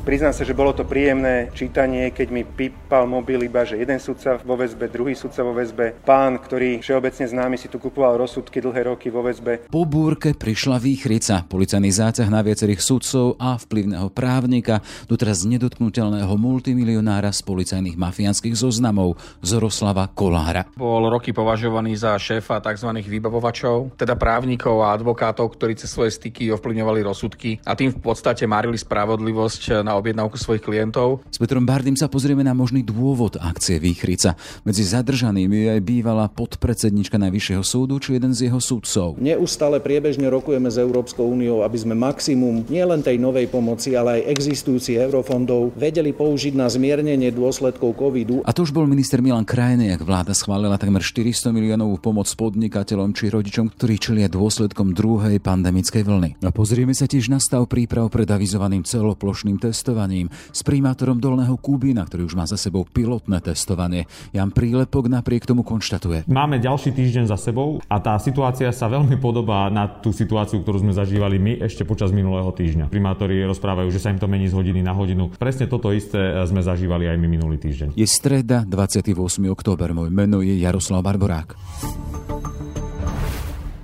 Priznám sa, že bolo to príjemné čítanie, keď mi pípal mobil iba, že jeden sudca vo väzbe, druhý sudca vo väzbe, pán, ktorý všeobecne známy si tu kupoval rozsudky dlhé roky vo väzbe. Po búrke prišla výchrica, policajný zátah na viacerých sudcov a vplyvného právnika, doteraz nedotknutelného multimilionára z policajných mafiánskych zoznamov Zoroslava Kolára. Bol roky považovaný za šéfa tzv. vybavovačov, teda právnikov a advokátov, ktorí cez svoje styky ovplyvňovali rozsudky a tým v podstate marili spravodlivosť na objednávku svojich klientov. S Petrom Bardym sa pozrieme na možný dôvod akcie Výchrica. Medzi zadržanými je aj bývalá podpredsednička Najvyššieho súdu či jeden z jeho súdcov. Neustále priebežne rokujeme s Európskou úniou, aby sme maximum nielen tej novej pomoci, ale aj existujúcich eurofondov vedeli použiť na zmiernenie dôsledkov covidu. A to už bol minister Milan Krajniak. Vláda schválila takmer 400 miliónovú pomoc podnikateľom či rodičom, ktorí čelia dôsledkom druhej pandemickej vlny. A pozrieme sa tiež na stav príprav pred avizovaným celoplošným testom testovaním s primátorom Dolného Kúbina, ktorý už má za sebou pilotné testovanie. Jan Prílepok napriek tomu konštatuje. Máme ďalší týždeň za sebou a tá situácia sa veľmi podobá na tú situáciu, ktorú sme zažívali my ešte počas minulého týždňa. Primátori rozprávajú, že sa im to mení z hodiny na hodinu. Presne toto isté sme zažívali aj my minulý týždeň. Je streda, 28. október. Môj meno je Jaroslav Barborák.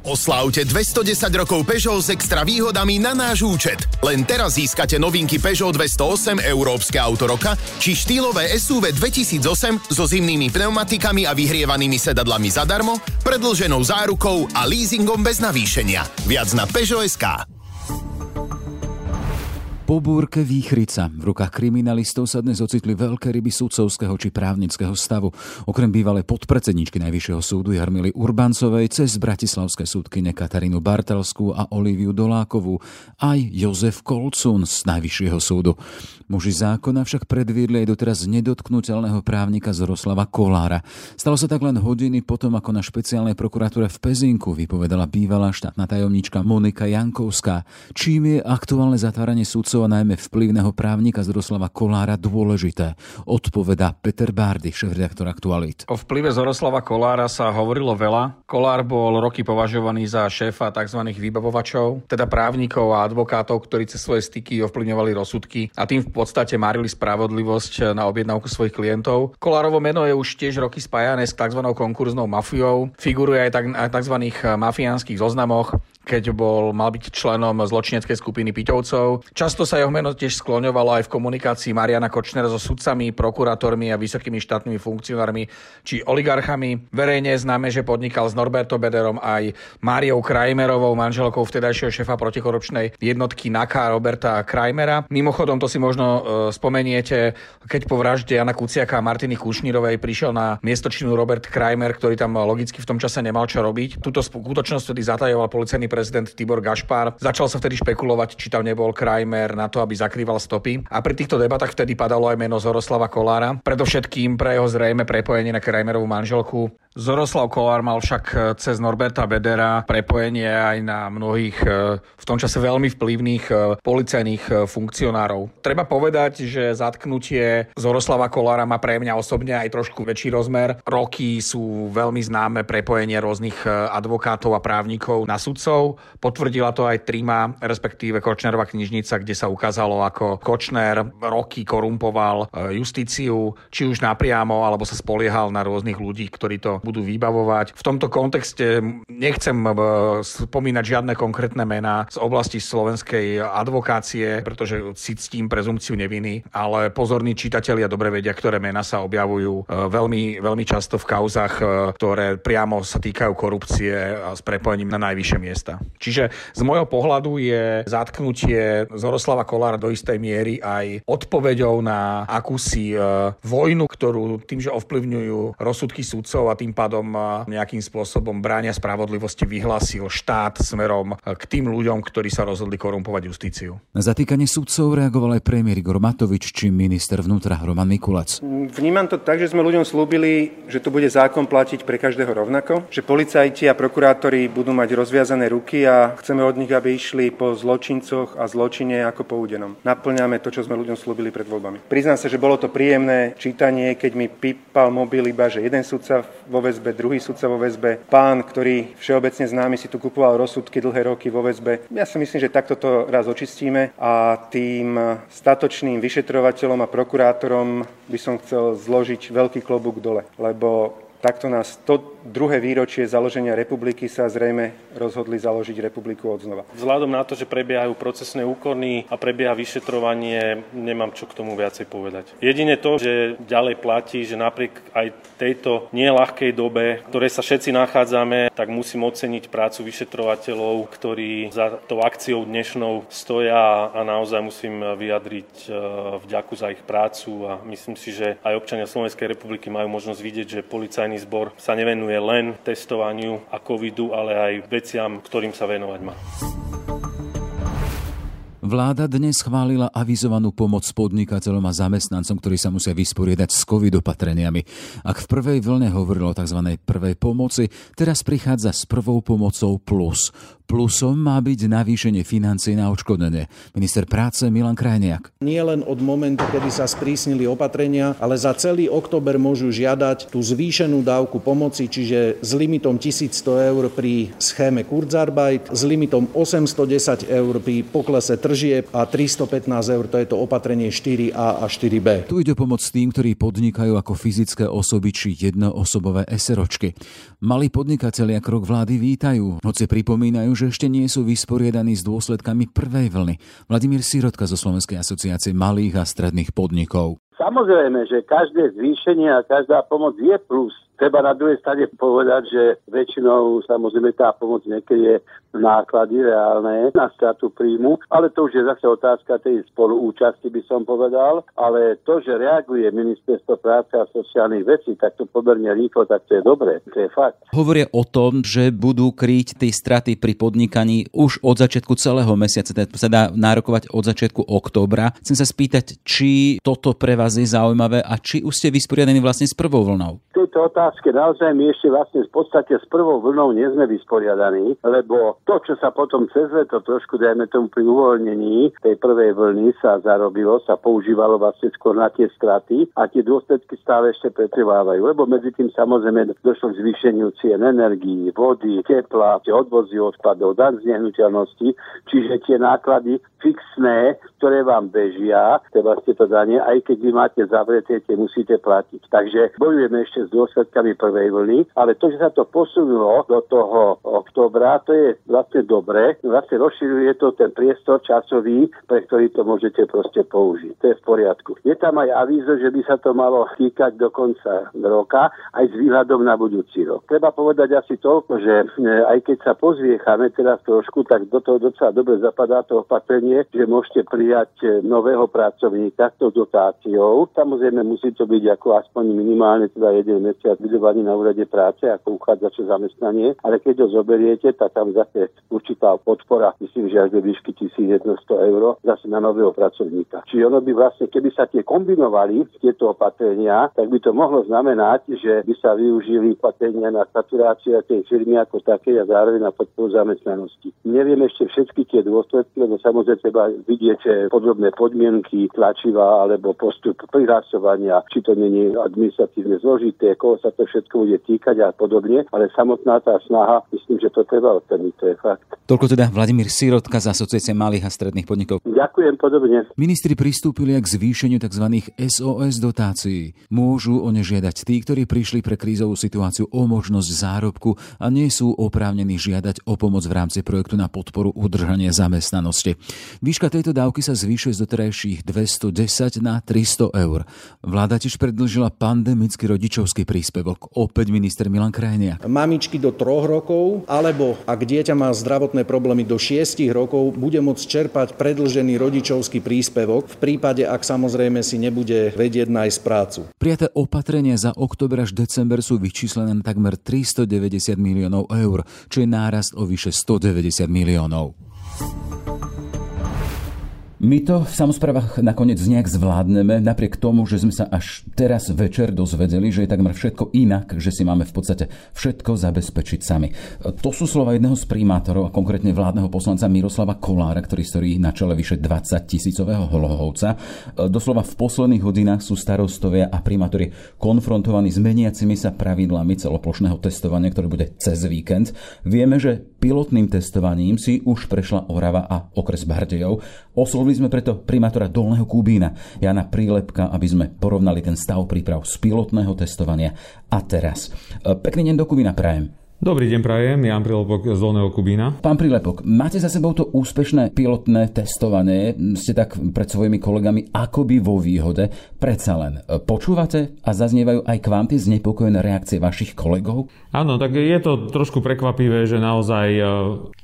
Oslávte 210 rokov Peugeot s extra výhodami na náš účet. Len teraz získate novinky Peugeot 208 Európske auto roka či štýlové SUV 2008 so zimnými pneumatikami a vyhrievanými sedadlami zadarmo, predlženou zárukou a leasingom bez navýšenia. Viac na Peugeot.sk. Po búrke Výchrica v rukách kriminalistov sa dnes ocitli veľké ryby sudcovského či právnického stavu. Okrem bývalej podpredsedničky Najvyššieho súdu Jarmily Urbancovej cez bratislavské súdkyne Katarínu Bartelskú a Oliviu Dolákovú aj Jozef Kolcún z Najvyššieho súdu. Muži zákona však predviedli aj doteraz nedotknutelného právnika Zoroslava Kolára. Stalo sa tak len hodiny potom, ako na špeciálnej prokuratúre v Pezinku vypovedala bývalá štátna tajomníčka Monika Jankovská, čím je aktuálne zatváranie súdcov a najmä vplyvného právnika Zoroslava Kolára dôležité, odpoveda Peter Bárdy, šéf-redaktor Aktualit. O vplyve Zoroslava Kolára sa hovorilo veľa. Kolár bol roky považovaný za šéfa tzv. vybavovačov, teda právnikov a advokátov, ktorí cez svoje styky ovplyvňovali rozsudky a tým podstate marili spravodlivosť na objednávku svojich klientov. Kolárovo meno je už tiež roky spájané s tzv. konkurznou mafiou, figuruje aj v tzv. mafiánskych zoznamoch, keď bol, mal byť členom zločineckej skupiny Piťovcov. Často sa jeho meno tiež skloňovalo aj v komunikácii Mariana Kočnera so sudcami, prokurátormi a vysokými štátnymi funkcionármi či oligarchami. Verejne známe, že podnikal s Norberto Bederom aj Máriou Krajmerovou, manželkou vtedajšieho šefa protikorupčnej jednotky NAKA Roberta Krajmera. Mimochodom, to si možno e, spomeniete, keď po vražde Jana Kuciaka a Martiny Kušnírovej prišiel na miestočinu Robert Krajmer, ktorý tam logicky v tom čase nemal čo robiť. Túto skutočnosť vtedy zatajoval policajný prezident Tibor Gašpar. Začal sa vtedy špekulovať, či tam nebol Krajmer na to, aby zakrýval stopy. A pri týchto debatách vtedy padalo aj meno Zoroslava Kolára, predovšetkým pre jeho zrejme prepojenie na Krajmerovú manželku. Zoroslav Kolár mal však e, cez Norberta Bedera prepojenie aj na mnohých e, v tom čase veľmi vplyvných e, policajných funkcionárov. Treba povedať, že zatknutie Zoroslava Kolára má pre mňa osobne aj trošku väčší rozmer. Roky sú veľmi známe prepojenie rôznych advokátov a právnikov na sudcov. Potvrdila to aj Trima, respektíve Kočnerová knižnica, kde sa ukázalo, ako Kočner roky korumpoval justíciu, či už napriamo, alebo sa spoliehal na rôznych ľudí, ktorí to budú vybavovať. V tomto kontexte nechcem e, spomínať žiadne konkrétne mená z oblasti slovenskej advokácie, pretože si ctím prezumciu neviny, ale pozorní čitatelia dobre vedia, ktoré mená sa objavujú e, veľmi, veľmi často v kauzach, e, ktoré priamo sa týkajú korupcie a s prepojením na najvyššie miesta. Čiže z môjho pohľadu je zatknutie Zoroslava Kolára do istej miery aj odpoveďou na akúsi vojnu, ktorú tým, že ovplyvňujú rozsudky súdcov a tým pádom nejakým spôsobom bránia spravodlivosti vyhlásil štát smerom k tým ľuďom, ktorí sa rozhodli korumpovať justíciu. Na zatýkanie sudcov reagoval aj premiér Igor Matovič či minister vnútra Roman Mikulac. Vnímam to tak, že sme ľuďom slúbili, že tu bude zákon platiť pre každého rovnako, že policajti a prokurátori budú mať rozviazané ruky a chceme od nich, aby išli po zločincoch a zločine ako po údenom. Naplňame to, čo sme ľuďom slúbili pred voľbami. Priznám sa, že bolo to príjemné čítanie, keď mi pípal mobil iba, že jeden sudca vo väzbe, druhý sudca vo väzbe, pán, ktorý všeobecne známy si tu kupoval rozsudky dlhé roky vo väzbe. Ja si myslím, že takto to raz očistíme a tým statočným vyšetrovateľom a prokurátorom by som chcel zložiť veľký klobúk dole, lebo takto nás to druhé výročie založenia republiky sa zrejme rozhodli založiť republiku od znova. Vzhľadom na to, že prebiehajú procesné úkony a prebieha vyšetrovanie, nemám čo k tomu viacej povedať. Jedine to, že ďalej platí, že napriek aj tejto nieľahkej dobe, ktorej sa všetci nachádzame, tak musím oceniť prácu vyšetrovateľov, ktorí za tou akciou dnešnou stoja a naozaj musím vyjadriť e, vďaku za ich prácu a myslím si, že aj občania Slovenskej republiky majú možnosť vidieť, že policajný zbor sa nevenuje nevenuje len testovaniu a covidu, ale aj veciam, ktorým sa venovať má. Vláda dnes schválila avizovanú pomoc podnikateľom a zamestnancom, ktorí sa musia vysporiadať s covid opatreniami. Ak v prvej vlne hovorilo o tzv. prvej pomoci, teraz prichádza s prvou pomocou plus. Plusom má byť navýšenie financií na odškodnenie. Minister práce Milan Krajniak. Nie len od momentu, kedy sa sprísnili opatrenia, ale za celý október môžu žiadať tú zvýšenú dávku pomoci, čiže s limitom 1100 eur pri schéme Kurzarbeit, s limitom 810 eur pri poklese tržieb a 315 eur, to je to opatrenie 4A a 4B. Tu ide pomoc tým, ktorí podnikajú ako fyzické osoby či jednoosobové eseročky. Malí podnikatelia krok vlády vítajú, hoci pripomínajú, že ešte nie sú vysporiadaní s dôsledkami prvej vlny. Vladimír Sirotka zo Slovenskej asociácie malých a stredných podnikov. Samozrejme, že každé zvýšenie a každá pomoc je plus. Treba na druhej strane povedať, že väčšinou samozrejme tá pomoc niekedy je náklady reálne na stratu príjmu, ale to už je zase otázka tej spoluúčasti, by som povedal, ale to, že reaguje Ministerstvo práce a sociálnych vecí takto pomerne rýchlo, tak to je dobré, to je fakt. Hovoria o tom, že budú kryť tie straty pri podnikaní už od začiatku celého mesiaca, teda sa dá nárokovať od začiatku októbra. Chcem sa spýtať, či toto pre vás je zaujímavé a či už ste vysporiadení vlastne s prvou vlnou. V tejto otázke naozaj my ešte vlastne v podstate s prvou vlnou nie sme vysporiadaní, lebo to, čo sa potom cez leto trošku, dajme tomu pri uvoľnení tej prvej vlny sa zarobilo, sa používalo vlastne skôr na tie straty a tie dôsledky stále ešte pretrvávajú, lebo medzi tým samozrejme došlo k zvýšeniu cien energií, vody, tepla, tie odvozy odpadov, dan z nehnuteľnosti, čiže tie náklady fixné, ktoré vám bežia, tie vlastne to danie, aj keď vy máte zavretie, tie musíte platiť. Takže bojujeme ešte s dôsledkami prvej vlny, ale to, že sa to posunulo do toho oktobra, to je vlastne do dobre, vlastne rozširuje to ten priestor časový, pre ktorý to môžete proste použiť. To je v poriadku. Je tam aj avízo, že by sa to malo týkať do konca roka, aj s výhľadom na budúci rok. Treba povedať asi toľko, že e, aj keď sa pozviechame teraz trošku, tak do toho docela dobre zapadá to opatrenie, že môžete prijať e, nového pracovníka s tou dotáciou. Samozrejme musí to byť ako aspoň minimálne teda jeden mesiac vydovaný na úrade práce ako uchádzač zamestnanie, ale keď ho zoberiete, tak tam zase určitá podpora, myslím, že až do výšky 1100 eur zase na nového pracovníka. Čiže ono by vlastne, keby sa tie kombinovali, tieto opatrenia, tak by to mohlo znamenať, že by sa využili opatrenia na saturáciu tej firmy ako také a zároveň na podporu zamestnanosti. Neviem ešte všetky tie dôsledky, lebo samozrejme treba vidieť podrobné podmienky tlačiva alebo postup prihlasovania, či to není administratívne zložité, koho sa to všetko bude týkať a podobne, ale samotná tá snaha, myslím, že to treba odteniť, to je fakt. Toľko teda Vladimír Sirotka z Asociácie malých a stredných podnikov. Ďakujem podobne. Ministri pristúpili k zvýšeniu tzv. SOS dotácií. Môžu o ne žiadať tí, ktorí prišli pre krízovú situáciu o možnosť zárobku a nie sú oprávnení žiadať o pomoc v rámci projektu na podporu udržania zamestnanosti. Výška tejto dávky sa zvýšuje z doterajších 210 na 300 eur. Vláda tiež predlžila pandemický rodičovský príspevok. Opäť minister Milan Krajnia. Mamičky do troch rokov, alebo ak dieťa má zdravotné zdravotné problémy do 6 rokov, bude môcť čerpať predlžený rodičovský príspevok v prípade, ak samozrejme si nebude vedieť nájsť prácu. Prijaté opatrenia za október až december sú vyčíslené na takmer 390 miliónov eur, čo je nárast o vyše 190 miliónov. My to v samozprávach nakoniec nejak zvládneme, napriek tomu, že sme sa až teraz večer dozvedeli, že je takmer všetko inak, že si máme v podstate všetko zabezpečiť sami. To sú slova jedného z primátorov a konkrétne vládneho poslanca Miroslava Kolára, ktorý stojí na čele vyše 20 tisícového holohovca. Doslova v posledných hodinách sú starostovia a primátori konfrontovaní s meniacimi sa pravidlami celoplošného testovania, ktoré bude cez víkend. Vieme, že pilotným testovaním si už prešla Orava a okres Bardejov. Oslovili sme preto primátora Dolného Kubína, Jana Prílepka, aby sme porovnali ten stav príprav z pilotného testovania a teraz. E, pekný deň do Kubína prajem. Dobrý deň, prajem. Jan Prilepok z Dolného Kubína. Pán Prilepok, máte za sebou to úspešné pilotné testovanie. Ste tak pred svojimi kolegami akoby vo výhode. Predsa len počúvate a zaznievajú aj k vám tie znepokojené reakcie vašich kolegov? Áno, tak je to trošku prekvapivé, že naozaj e,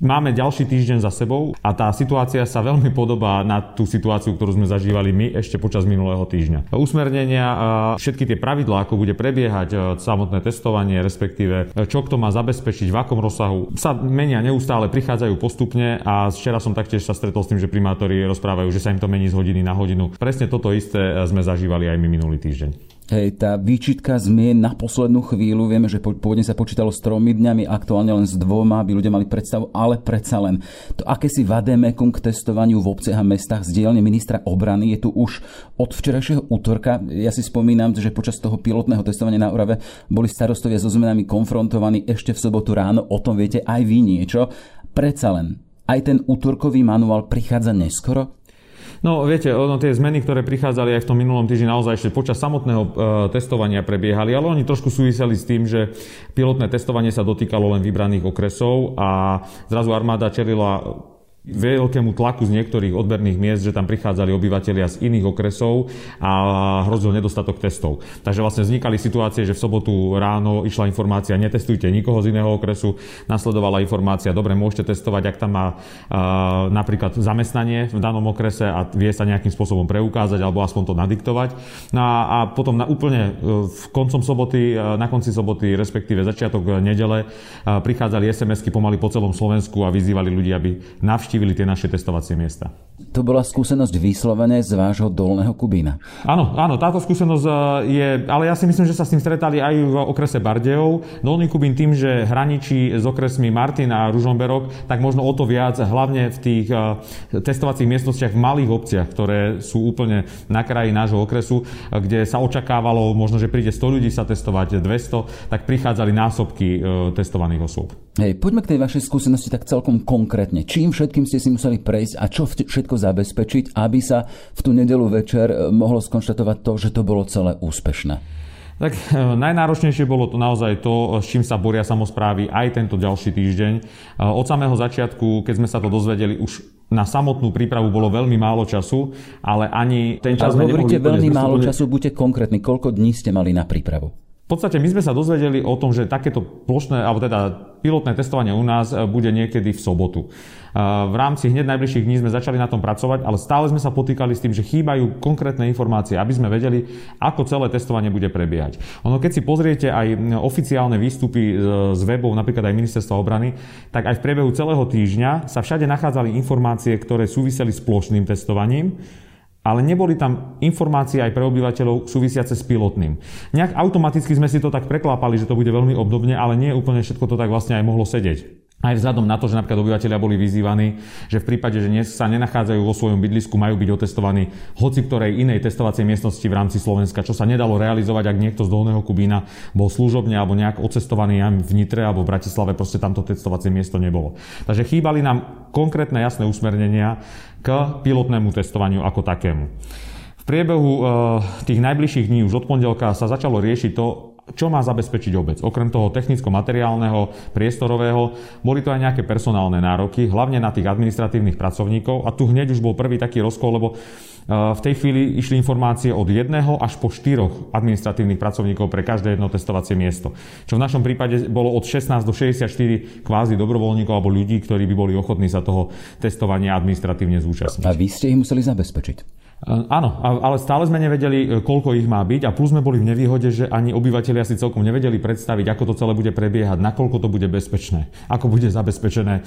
máme ďalší týždeň za sebou a tá situácia sa veľmi podobá na tú situáciu, ktorú sme zažívali my ešte počas minulého týždňa. Usmernenia, všetky tie pravidlá, ako bude prebiehať e, samotné testovanie, respektíve e, čo kto má zabezpečiť, v akom rozsahu, sa menia neustále, prichádzajú postupne a včera som taktiež sa stretol s tým, že primátori rozprávajú, že sa im to mení z hodiny na hodinu. Presne toto isté sme zažívali aj my minulý týždeň. Hej, tá výčitka zmien na poslednú chvíľu, vieme, že pôvodne sa počítalo s tromi dňami, aktuálne len s dvoma, aby ľudia mali predstavu, ale predsa len to akési vademekum k testovaniu v obciach a mestách z dielne ministra obrany je tu už od včerajšieho útorka. Ja si spomínam, že počas toho pilotného testovania na Orave boli starostovia so zmenami konfrontovaní ešte v sobotu ráno, o tom viete aj vy niečo. Predsa len, aj ten útorkový manuál prichádza neskoro? No viete, ono tie zmeny, ktoré prichádzali aj v tom minulom týždni naozaj ešte počas samotného e, testovania prebiehali, ale oni trošku súviseli s tým, že pilotné testovanie sa dotýkalo len vybraných okresov a zrazu armáda čelila veľkému tlaku z niektorých odberných miest, že tam prichádzali obyvateľia z iných okresov a hrozil nedostatok testov. Takže vlastne vznikali situácie, že v sobotu ráno išla informácia, netestujte nikoho z iného okresu, nasledovala informácia, dobre, môžete testovať, ak tam má uh, napríklad zamestnanie v danom okrese a vie sa nejakým spôsobom preukázať alebo aspoň to nadiktovať. No a, a potom na úplne uh, v koncom soboty, uh, na konci soboty, respektíve začiatok nedele, uh, prichádzali SMS-ky pomaly po celom Slovensku a vyzývali ľudí, aby navštívili navštívili tie naše testovacie miesta. To bola skúsenosť vyslovené z vášho dolného Kubína. Áno, áno, táto skúsenosť e, je, ale ja si myslím, že sa s tým stretali aj v okrese Bardejov. Dolný Kubín tým, že hraničí s okresmi Martin a Ružomberok, tak možno o to viac, hlavne v tých e, testovacích miestnostiach v malých obciach, ktoré sú úplne na kraji nášho okresu, kde sa očakávalo možno, že príde 100 ľudí sa testovať 200, tak prichádzali násobky e, testovaných osôb. Hej, poďme k tej vašej skúsenosti tak celkom konkrétne. Čím všetkým ste si museli prejsť a čo všetko zabezpečiť, aby sa v tú nedelu večer e, mohlo skonštatovať to, že to bolo celé úspešné? Tak e, najnáročnejšie bolo to naozaj to, s čím sa boria samozprávy aj tento ďalší týždeň. E, od samého začiatku, keď sme sa to dozvedeli, už na samotnú prípravu bolo veľmi málo času, ale ani ten čas... Ale hovoríte veľmi málo času, buďte konkrétni. Koľko dní ste mali na prípravu? V podstate my sme sa dozvedeli o tom, že takéto plošné, alebo teda pilotné testovanie u nás e, bude niekedy v sobotu. E, v rámci hneď najbližších dní sme začali na tom pracovať, ale stále sme sa potýkali s tým, že chýbajú konkrétne informácie, aby sme vedeli, ako celé testovanie bude prebiehať. Ono, keď si pozriete aj oficiálne výstupy e, z webov, napríklad aj Ministerstva obrany, tak aj v priebehu celého týždňa sa všade nachádzali informácie, ktoré súviseli s plošným testovaním ale neboli tam informácie aj pre obyvateľov súvisiace s pilotným. Nejak automaticky sme si to tak preklápali, že to bude veľmi obdobne, ale nie úplne všetko to tak vlastne aj mohlo sedieť. Aj vzhľadom na to, že napríklad obyvateľia boli vyzývaní, že v prípade, že sa nenachádzajú vo svojom bydlisku, majú byť otestovaní hoci ktorej inej testovacej miestnosti v rámci Slovenska, čo sa nedalo realizovať, ak niekto z Dolného Kubína bol služobne alebo nejak otestovaný v Nitre alebo v Bratislave, proste tamto testovacie miesto nebolo. Takže chýbali nám konkrétne jasné usmernenia k pilotnému testovaniu ako takému. V priebehu eh, tých najbližších dní už od pondelka sa začalo riešiť to, čo má zabezpečiť obec. Okrem toho technicko-materiálneho, priestorového, boli to aj nejaké personálne nároky, hlavne na tých administratívnych pracovníkov. A tu hneď už bol prvý taký rozkol, lebo e, v tej chvíli išli informácie od jedného až po štyroch administratívnych pracovníkov pre každé jedno testovacie miesto. Čo v našom prípade bolo od 16 do 64 kvázi dobrovoľníkov alebo ľudí, ktorí by boli ochotní sa toho testovania administratívne zúčastniť. A vy ste ich museli zabezpečiť? Áno, ale stále sme nevedeli, e, koľko ich má byť a plus sme boli v nevýhode, že ani obyvateľia si celkom nevedeli predstaviť, ako to celé bude prebiehať, nakoľko to bude bezpečné, ako bude zabezpečené e,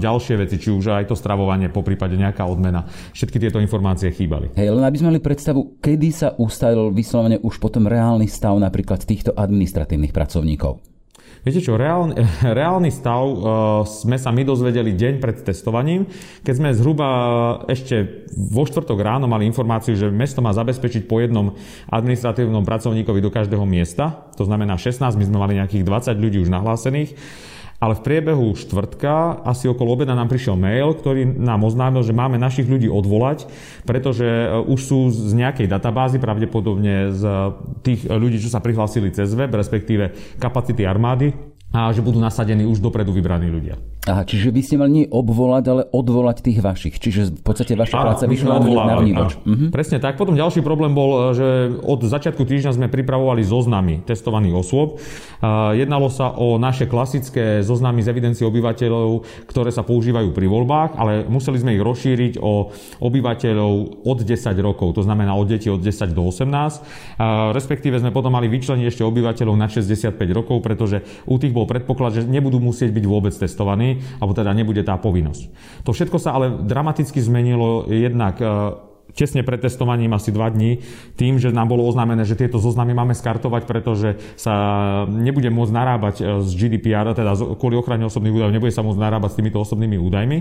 ďalšie veci, či už aj to stravovanie, po prípade nejaká odmena. Všetky tieto informácie chýbali. Hej, len aby sme mali predstavu, kedy sa ustalil vyslovene už potom reálny stav napríklad týchto administratívnych pracovníkov. Viete čo, reálny, reálny stav uh, sme sa my dozvedeli deň pred testovaním, keď sme zhruba ešte vo štvrtok ráno mali informáciu, že mesto má zabezpečiť po jednom administratívnom pracovníkovi do každého miesta, to znamená 16, my sme mali nejakých 20 ľudí už nahlásených ale v priebehu štvrtka, asi okolo obeda nám prišiel mail, ktorý nám oznámil, že máme našich ľudí odvolať, pretože e, už sú z nejakej databázy, pravdepodobne z tých ľudí, čo sa prihlásili cez web, respektíve kapacity armády, a že budú nasadení už dopredu vybraní ľudia. Aha, čiže vy ste mali nie obvolať, ale odvolať tých vašich. Čiže v podstate vaša práca vyšla na vnívoč. Mhm. Presne tak. Potom ďalší problém bol, že od začiatku týždňa sme pripravovali zoznamy testovaných osôb. Jednalo sa o naše klasické zoznamy z evidencie obyvateľov, ktoré sa používajú pri voľbách, ale museli sme ich rozšíriť o obyvateľov od 10 rokov, to znamená od detí od 10 do 18. Respektíve sme potom mali vyčleniť ešte obyvateľov na 65 rokov, pretože u tých bol predpoklad, že nebudú musieť byť vôbec testovaní alebo teda nebude tá povinnosť. To všetko sa ale dramaticky zmenilo jednak e, tesne pred testovaním asi dva dní tým, že nám bolo oznámené, že tieto zoznamy máme skartovať, pretože sa nebude môcť narábať z e, GDPR, teda kvôli ochrane osobných údajov, nebude sa môcť narábať s týmito osobnými údajmi.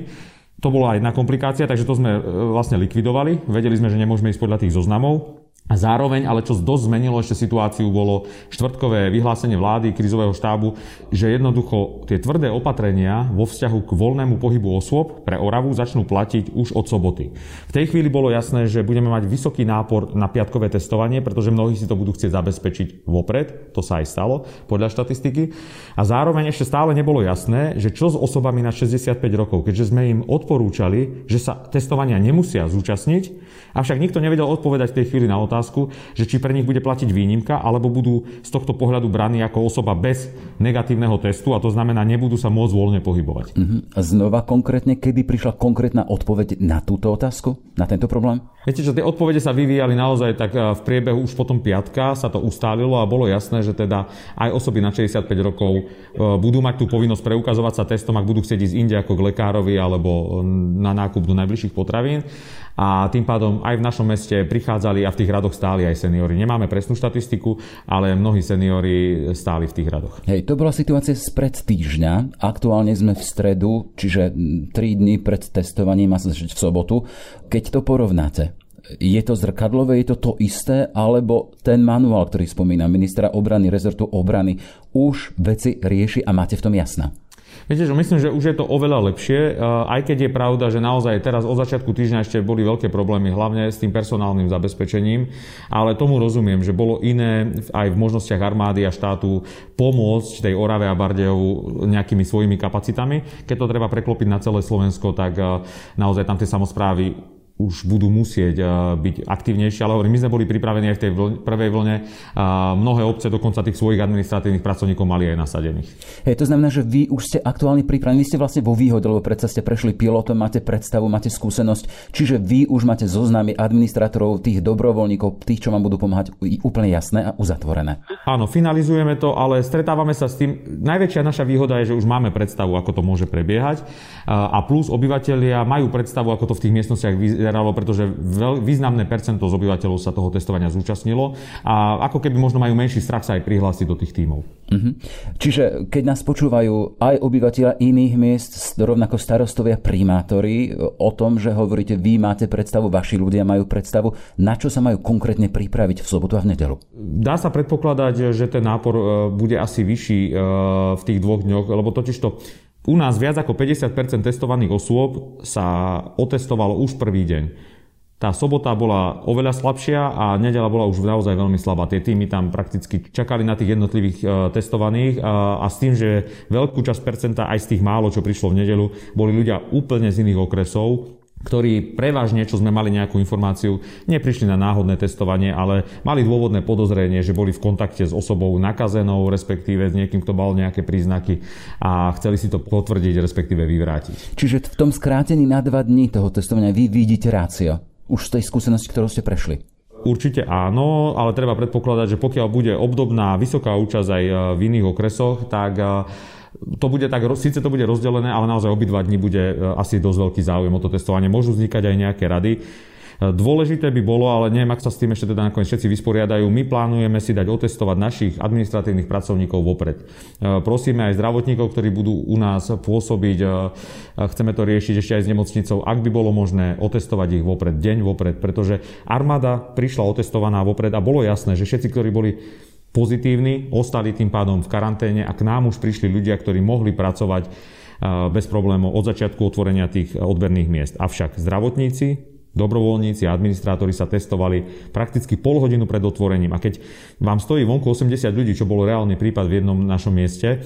To bola jedna komplikácia, takže to sme e, vlastne likvidovali. Vedeli sme, že nemôžeme ísť podľa tých zoznamov. A zároveň, ale čo dosť zmenilo ešte situáciu, bolo štvrtkové vyhlásenie vlády, krizového štábu, že jednoducho tie tvrdé opatrenia vo vzťahu k voľnému pohybu osôb pre Oravu začnú platiť už od soboty. V tej chvíli bolo jasné, že budeme mať vysoký nápor na piatkové testovanie, pretože mnohí si to budú chcieť zabezpečiť vopred, to sa aj stalo podľa štatistiky. A zároveň ešte stále nebolo jasné, že čo s osobami na 65 rokov, keďže sme im odporúčali, že sa testovania nemusia zúčastniť, avšak nikto nevedel odpovedať v tej chvíli na otázku, že či pre nich bude platiť výnimka, alebo budú z tohto pohľadu braní ako osoba bez negatívneho testu a to znamená, nebudú sa môcť voľne pohybovať. Uh-huh. A znova konkrétne, kedy prišla konkrétna odpoveď na túto otázku, na tento problém? Viete, že tie odpovede sa vyvíjali naozaj tak eh, v priebehu už potom piatka sa to ustálilo a bolo jasné, že teda aj osoby na 65 rokov eh, budú mať tú povinnosť preukazovať sa testom, ak budú chcieť ísť inde ako k lekárovi alebo na nákup do najbližších potravín a tým pádom aj v našom meste prichádzali a v tých radoch stáli aj seniory. Nemáme presnú štatistiku, ale mnohí seniory stáli v tých radoch. Hej, to bola situácia spred týždňa. Aktuálne sme v stredu, čiže 3 dní pred testovaním a v sobotu. Keď to porovnáte, je to zrkadlové, je to to isté, alebo ten manuál, ktorý spomína ministra obrany, rezortu obrany, už veci rieši a máte v tom jasná? Viete, že myslím, že už je to oveľa lepšie, aj keď je pravda, že naozaj teraz od začiatku týždňa ešte boli veľké problémy, hlavne s tým personálnym zabezpečením, ale tomu rozumiem, že bolo iné aj v možnostiach armády a štátu pomôcť tej Orave a Bardejovu nejakými svojimi kapacitami. Keď to treba preklopiť na celé Slovensko, tak naozaj tam tie samozprávy už budú musieť eh, byť aktívnejšie, ale hovorím, my sme boli pripravení aj v tej prvej vlne mnohé obce dokonca tých svojich administratívnych pracovníkov mali aj nasadených. Hej, to znamená, že vy už ste aktuálne pripravení, vy ste vlastne vo výhode, lebo predsa ste prešli pilotom, máte predstavu, máte skúsenosť, čiže vy už máte zoznamy administratorov, tých dobrovoľníkov, tých, čo vám budú pomáhať úplne jasné a uzatvorené. Áno, finalizujeme to, ale stretávame sa s tým. Najväčšia naša výhoda je, že už máme predstavu, ako to môže prebiehať a plus obyvateľia majú predstavu, ako to v tých miestnostiach vyzeralo, pretože veľ, významné percento z obyvateľov sa toho testovania zúčastnilo a ako keby možno majú menší strach sa aj prihlásiť do tých tímov. Uh-huh. Čiže keď nás počúvajú aj obyvateľia iných miest, rovnako starostovia, primátori, o tom, že hovoríte, vy máte predstavu, vaši ľudia majú predstavu, na čo sa majú konkrétne pripraviť v sobotu a v nedelu? Dá sa predpokladať, že ten nápor e, bude asi vyšší e, v tých dvoch dňoch, lebo totiž to u nás viac ako 50% testovaných osôb sa otestovalo už prvý deň. Tá sobota bola oveľa slabšia a nedela bola už naozaj veľmi slabá. Tie týmy tam prakticky čakali na tých jednotlivých e, testovaných a, a s tým, že veľkú časť percenta aj z tých málo, čo prišlo v nedelu, boli ľudia úplne z iných okresov ktorí prevažne, čo sme mali nejakú informáciu, neprišli na náhodné testovanie, ale mali dôvodné podozrenie, že boli v kontakte s osobou nakazenou, respektíve s niekým, kto mal nejaké príznaky a chceli si to potvrdiť, respektíve vyvrátiť. Čiže v tom skrátení na dva dní toho testovania vy vidíte rácio? už z tej skúsenosti, ktorú ste prešli? Určite áno, ale treba predpokladať, že pokiaľ bude obdobná vysoká účasť aj v iných okresoch, tak to bude tak, síce to bude rozdelené, ale naozaj obidva dní bude asi dosť veľký záujem o to testovanie. Môžu vznikať aj nejaké rady. Dôležité by bolo, ale neviem, ak sa s tým ešte teda nakoniec všetci vysporiadajú, my plánujeme si dať otestovať našich administratívnych pracovníkov vopred. E, prosíme aj zdravotníkov, ktorí budú u nás pôsobiť, e, chceme to riešiť ešte aj s nemocnicou, ak by bolo možné otestovať ich vopred, deň vopred, pretože armáda prišla otestovaná vopred a bolo jasné, že všetci, ktorí boli pozitívni, ostali tým pádom v karanténe a k nám už prišli ľudia, ktorí mohli pracovať e, bez problémov od začiatku otvorenia tých odberných miest. Avšak zdravotníci, Dobrovoľníci a administrátori sa testovali prakticky pol hodinu pred otvorením. A keď vám stojí vonku 80 ľudí, čo bol reálny prípad v jednom našom mieste,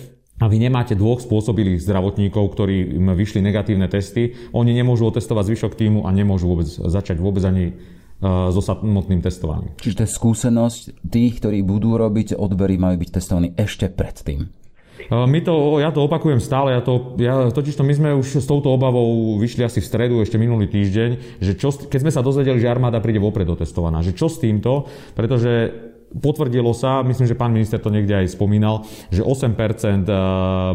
a vy nemáte dvoch spôsobilých zdravotníkov, ktorí im vyšli negatívne testy, oni nemôžu otestovať zvyšok týmu a nemôžu vôbec začať vôbec ani so samotným testovaním. Čiže je skúsenosť tých, ktorí budú robiť odbery, majú byť testovaní ešte predtým. My to, ja to opakujem stále, ja to, ja, totiž to my sme už s touto obavou vyšli asi v stredu, ešte minulý týždeň, že čo, keď sme sa dozvedeli, že armáda príde vopred otestovaná, že čo s týmto, pretože potvrdilo sa, myslím, že pán minister to niekde aj spomínal, že 8%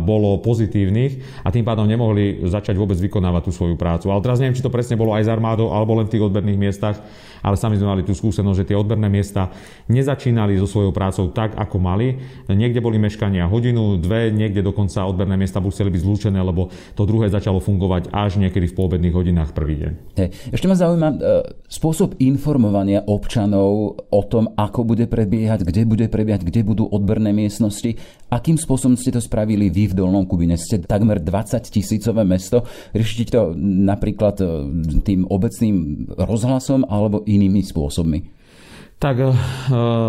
bolo pozitívnych a tým pádom nemohli začať vôbec vykonávať tú svoju prácu. Ale teraz neviem, či to presne bolo aj s armádou alebo len v tých odberných miestach ale sami sme mali tú skúsenosť, že tie odberné miesta nezačínali so svojou prácou tak, ako mali. Niekde boli meškania hodinu, dve, niekde dokonca odberné miesta museli byť zlúčené, lebo to druhé začalo fungovať až niekedy v poobedných hodinách prvý deň. Hey, ešte ma zaujíma e, spôsob informovania občanov o tom, ako bude prebiehať, kde bude prebiehať, kde budú odberné miestnosti. Akým spôsobom ste to spravili vy v Dolnom Kubine? Ste takmer 20 tisícové mesto. Riešite to napríklad e, tým obecným rozhlasom alebo inými spôsobmi? Tak e,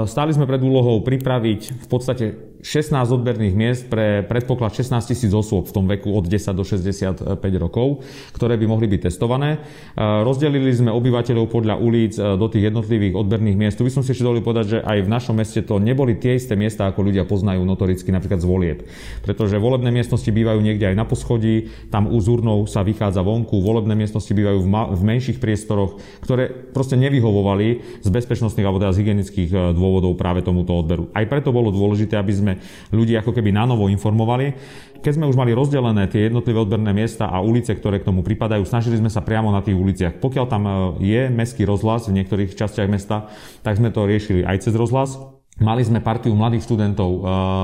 stáli sme pred úlohou pripraviť v podstate 16 odberných miest pre predpoklad 16 tisíc osôb v tom veku od 10 do 65 rokov, ktoré by mohli byť testované. Rozdelili sme obyvateľov podľa ulic e, do tých jednotlivých odberných miest. Tu by som si ešte dovolil povedať, že aj v našom meste to neboli tie isté miesta, ako ľudia poznajú notoricky napríklad z volieb. Pretože volebné miestnosti bývajú niekde aj na poschodí, tam u zúrnou sa vychádza vonku, volebné miestnosti bývajú v, ma- v menších priestoroch, ktoré proste nevyhovovali z bezpečnostných alebo teda z hygienických e, dôvodov práve tomuto odberu. Aj preto bolo dôležité, aby sme sme ľudí ako keby nanovo informovali. Keď sme už mali rozdelené tie jednotlivé odberné miesta a ulice, ktoré k tomu pripadajú, snažili sme sa priamo na tých uliciach. Pokiaľ tam e, je mestský rozhlas v niektorých častiach mesta, tak sme to riešili aj cez rozhlas. Mali sme partiu mladých študentov e,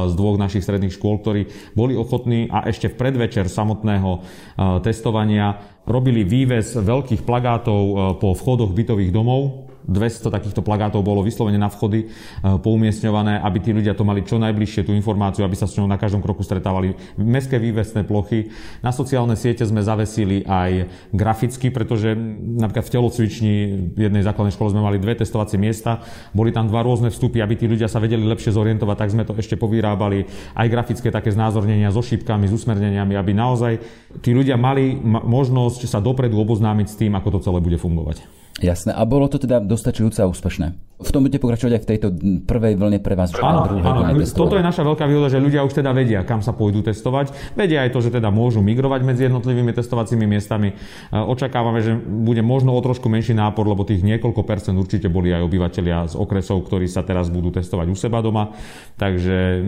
z dvoch našich stredných škôl, ktorí boli ochotní a ešte v predvečer samotného e, testovania robili vývez veľkých plagátov po vchodoch bytových domov 200 takýchto plagátov bolo vyslovene na vchody e, poumiestňované, aby tí ľudia to mali čo najbližšie tú informáciu, aby sa s ňou na každom kroku stretávali. Mestské vývesné plochy. Na sociálne siete sme zavesili aj graficky, pretože napríklad v telocvični v jednej základnej škole sme mali dve testovacie miesta, boli tam dva rôzne vstupy, aby tí ľudia sa vedeli lepšie zorientovať, tak sme to ešte povyrábali aj grafické také znázornenia so šípkami, s usmerneniami, aby naozaj tí ľudia mali možnosť sa dopredu oboznámiť s tým, ako to celé bude fungovať. Jasné. A bolo to teda dostačujúce a úspešné? v tom budete pokračovať aj v tejto prvej vlne pre vás. Áno, áno. Toto je naša veľká výhoda, že ľudia už teda vedia, kam sa pôjdu testovať. Vedia aj to, že teda môžu migrovať medzi jednotlivými testovacími miestami. Očakávame, že bude možno o trošku menší nápor, lebo tých niekoľko percent určite boli aj obyvateľia z okresov, ktorí sa teraz budú testovať u seba doma. Takže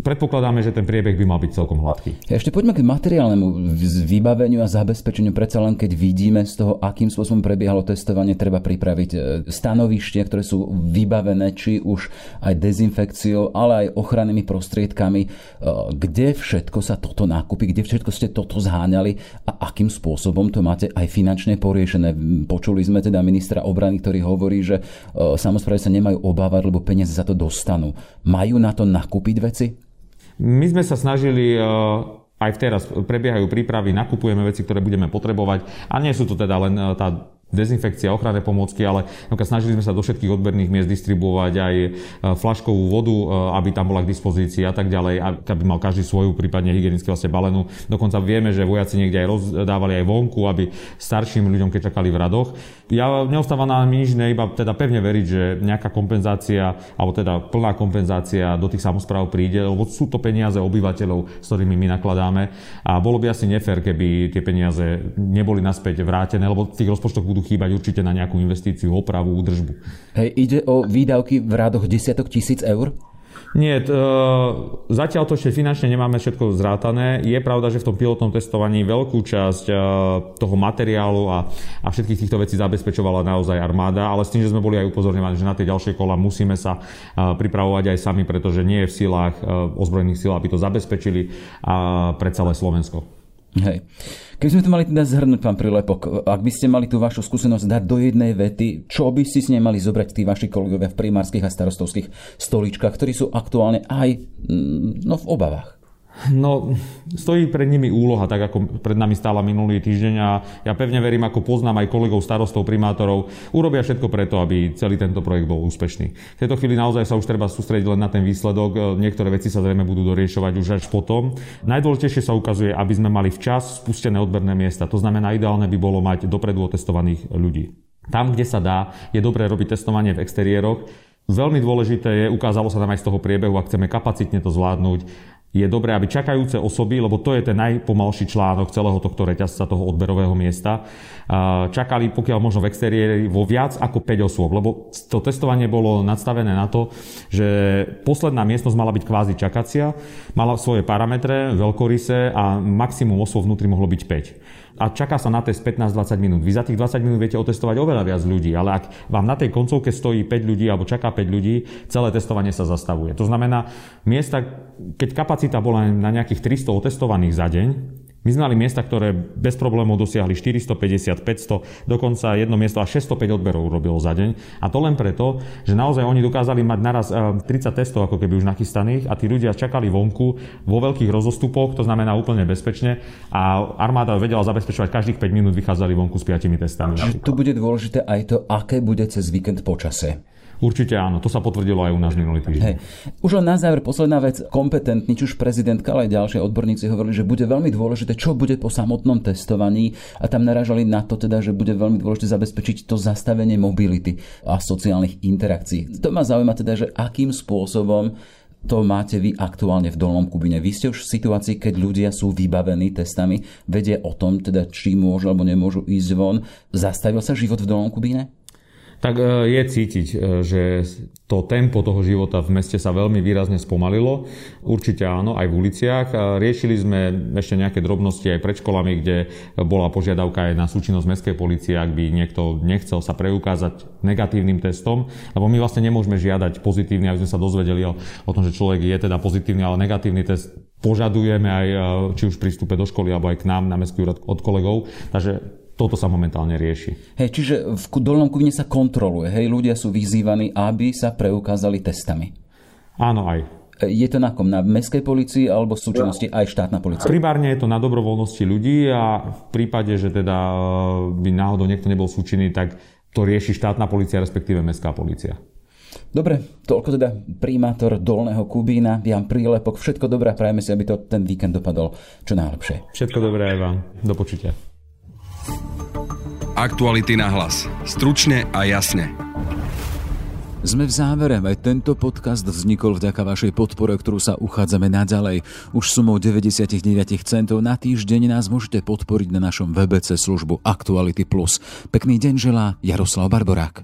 predpokladáme, že ten priebeh by mal byť celkom hladký. Ešte poďme k materiálnemu vybaveniu a zabezpečeniu. Predsa len keď vidíme z toho, akým spôsobom prebiehalo testovanie, treba pripraviť e, stanovištia, ktoré sú vybavené či už aj dezinfekciou, ale aj ochrannými prostriedkami. E, kde všetko sa toto nákupí, kde všetko ste toto zháňali a akým spôsobom to máte aj finančne poriešené. Počuli sme teda ministra obrany, ktorý hovorí, že e, samozprávy sa nemajú obávať, lebo peniaze za to dostanú. Majú na to nakúpiť veci? My sme sa snažili aj teraz prebiehajú prípravy, nakupujeme veci, ktoré budeme potrebovať a nie sú to teda len tá dezinfekcia, ochranné pomôcky, ale snažili sme sa do všetkých odberných miest distribuovať aj e, flaškovú vodu, e, aby tam bola k dispozícii a tak ďalej, aby mal každý svoju, prípadne hygienicky vlastne balenú. Dokonca vieme, že vojaci niekde aj rozdávali aj vonku, aby starším ľuďom, keď čakali v radoch. Ja neostáva nám nič ne, iba teda pevne veriť, že nejaká kompenzácia, alebo teda plná kompenzácia do tých samozpráv príde, lebo sú to peniaze obyvateľov, s ktorými my nakladáme a bolo by asi nefér, keby tie peniaze neboli naspäť vrátené, lebo tých rozpočtoch budú budú chýbať určite na nejakú investíciu, opravu, údržbu. Hej, ide o výdavky v rádoch desiatok tisíc eur? Nie, t- e, zatiaľ to ešte finančne nemáme všetko zrátané. Je pravda, že v tom pilotnom testovaní veľkú časť e, toho materiálu a, a všetkých týchto vecí zabezpečovala naozaj armáda, ale s tým, že sme boli aj upozorňovaní, že na tie ďalšie kola musíme sa e, pripravovať aj sami, pretože nie je v silách ozbrojených síl, aby to zabezpečili pre celé Slovensko. Hej. Keby sme to mali teda zhrnúť, pán Prilepok, ak by ste mali tú vašu skúsenosť dať do jednej vety, čo by si s nej mali zobrať tí vaši kolegovia v primárskych a starostovských stoličkách, ktorí sú aktuálne aj mm, no, v obavách? No, stojí pred nimi úloha, tak ako pred nami stála minulý týždeň a ja pevne verím, ako poznám aj kolegov starostov, primátorov, urobia všetko preto, aby celý tento projekt bol úspešný. V tejto chvíli naozaj sa už treba sústrediť len na ten výsledok, niektoré veci sa zrejme budú doriešovať už až potom. Najdôležitejšie sa ukazuje, aby sme mali včas spustené odberné miesta. To znamená, ideálne by bolo mať dopredu otestovaných ľudí. Tam, kde sa dá, je dobré robiť testovanie v exteriéroch. Veľmi dôležité je, ukázalo sa nám aj z toho priebehu, ak chceme kapacitne to zvládnuť, je dobré, aby čakajúce osoby, lebo to je ten najpomalší článok celého tohto reťazca, toho odberového miesta, čakali pokiaľ možno v exteriéri vo viac ako 5 osôb, lebo to testovanie bolo nadstavené na to, že posledná miestnosť mala byť kvázi čakacia, mala svoje parametre, veľkoryse a maximum osôb vnútri mohlo byť 5 a čaká sa na test 15-20 minút. Vy za tých 20 minút viete otestovať oveľa viac ľudí, ale ak vám na tej koncovke stojí 5 ľudí alebo čaká 5 ľudí, celé testovanie sa zastavuje. To znamená, miesta, keď kapacita bola na nejakých 300 otestovaných za deň, my sme mali miesta, ktoré bez problémov dosiahli 450, 500, dokonca jedno miesto až 605 odberov robilo za deň. A to len preto, že naozaj oni dokázali mať naraz 30 eh, testov ako keby už nachystaných a tí ľudia čakali vonku vo veľkých rozostupoch, to znamená úplne bezpečne a armáda vedela zabezpečovať každých 5 minút vychádzali vonku s 5 testami. Čiže tu bude dôležité aj to, aké bude cez víkend počase. Určite áno, to sa potvrdilo aj u nás minulý týždeň. Hej. Už len na záver posledná vec, kompetentní, či už prezidentka, ale aj ďalšie odborníci hovorili, že bude veľmi dôležité, čo bude po samotnom testovaní a tam naražali na to teda, že bude veľmi dôležité zabezpečiť to zastavenie mobility a sociálnych interakcií. To ma zaujíma teda, že akým spôsobom to máte vy aktuálne v Dolnom Kubine. Vy ste už v situácii, keď ľudia sú vybavení testami, vedia o tom, teda či môžu alebo nemôžu ísť von. Zastavil sa život v Dolnom Kubine? Tak e, je cítiť, e, že to tempo toho života v meste sa veľmi výrazne spomalilo. Určite áno, aj v uliciach. Riešili sme ešte nejaké drobnosti aj pred školami, kde bola požiadavka aj na súčinnosť mestskej policie, ak by niekto nechcel sa preukázať negatívnym testom, lebo my vlastne nemôžeme žiadať pozitívny, aby sme sa dozvedeli o, tom, že človek je teda pozitívny, ale negatívny test požadujeme aj e, či už prístupe do školy alebo aj k nám na mestský úrad od kolegov. Takže toto sa momentálne rieši. Hej, čiže v Dolnom Kubine sa kontroluje, hej, ľudia sú vyzývaní, aby sa preukázali testami. Áno, aj. E, je to na kom? Na mestskej policii alebo v súčinnosti aj štátna policia? Primárne je to na dobrovoľnosti ľudí a v prípade, že teda e, by náhodou niekto nebol súčinný, tak to rieši štátna policia, respektíve mestská policia. Dobre, toľko teda primátor Dolného Kubína, Jan Prílepok. Všetko dobré a prajeme si, aby to ten víkend dopadol čo najlepšie. Všetko dobré aj vám. Do počutia. Aktuality na hlas. Stručne a jasne. Sme v závere, aj tento podcast vznikol vďaka vašej podpore, ktorú sa uchádzame naďalej. Už sumou 99 centov na týždeň nás môžete podporiť na našom webe službu Aktuality. Pekný deň želá Jaroslav Barborák.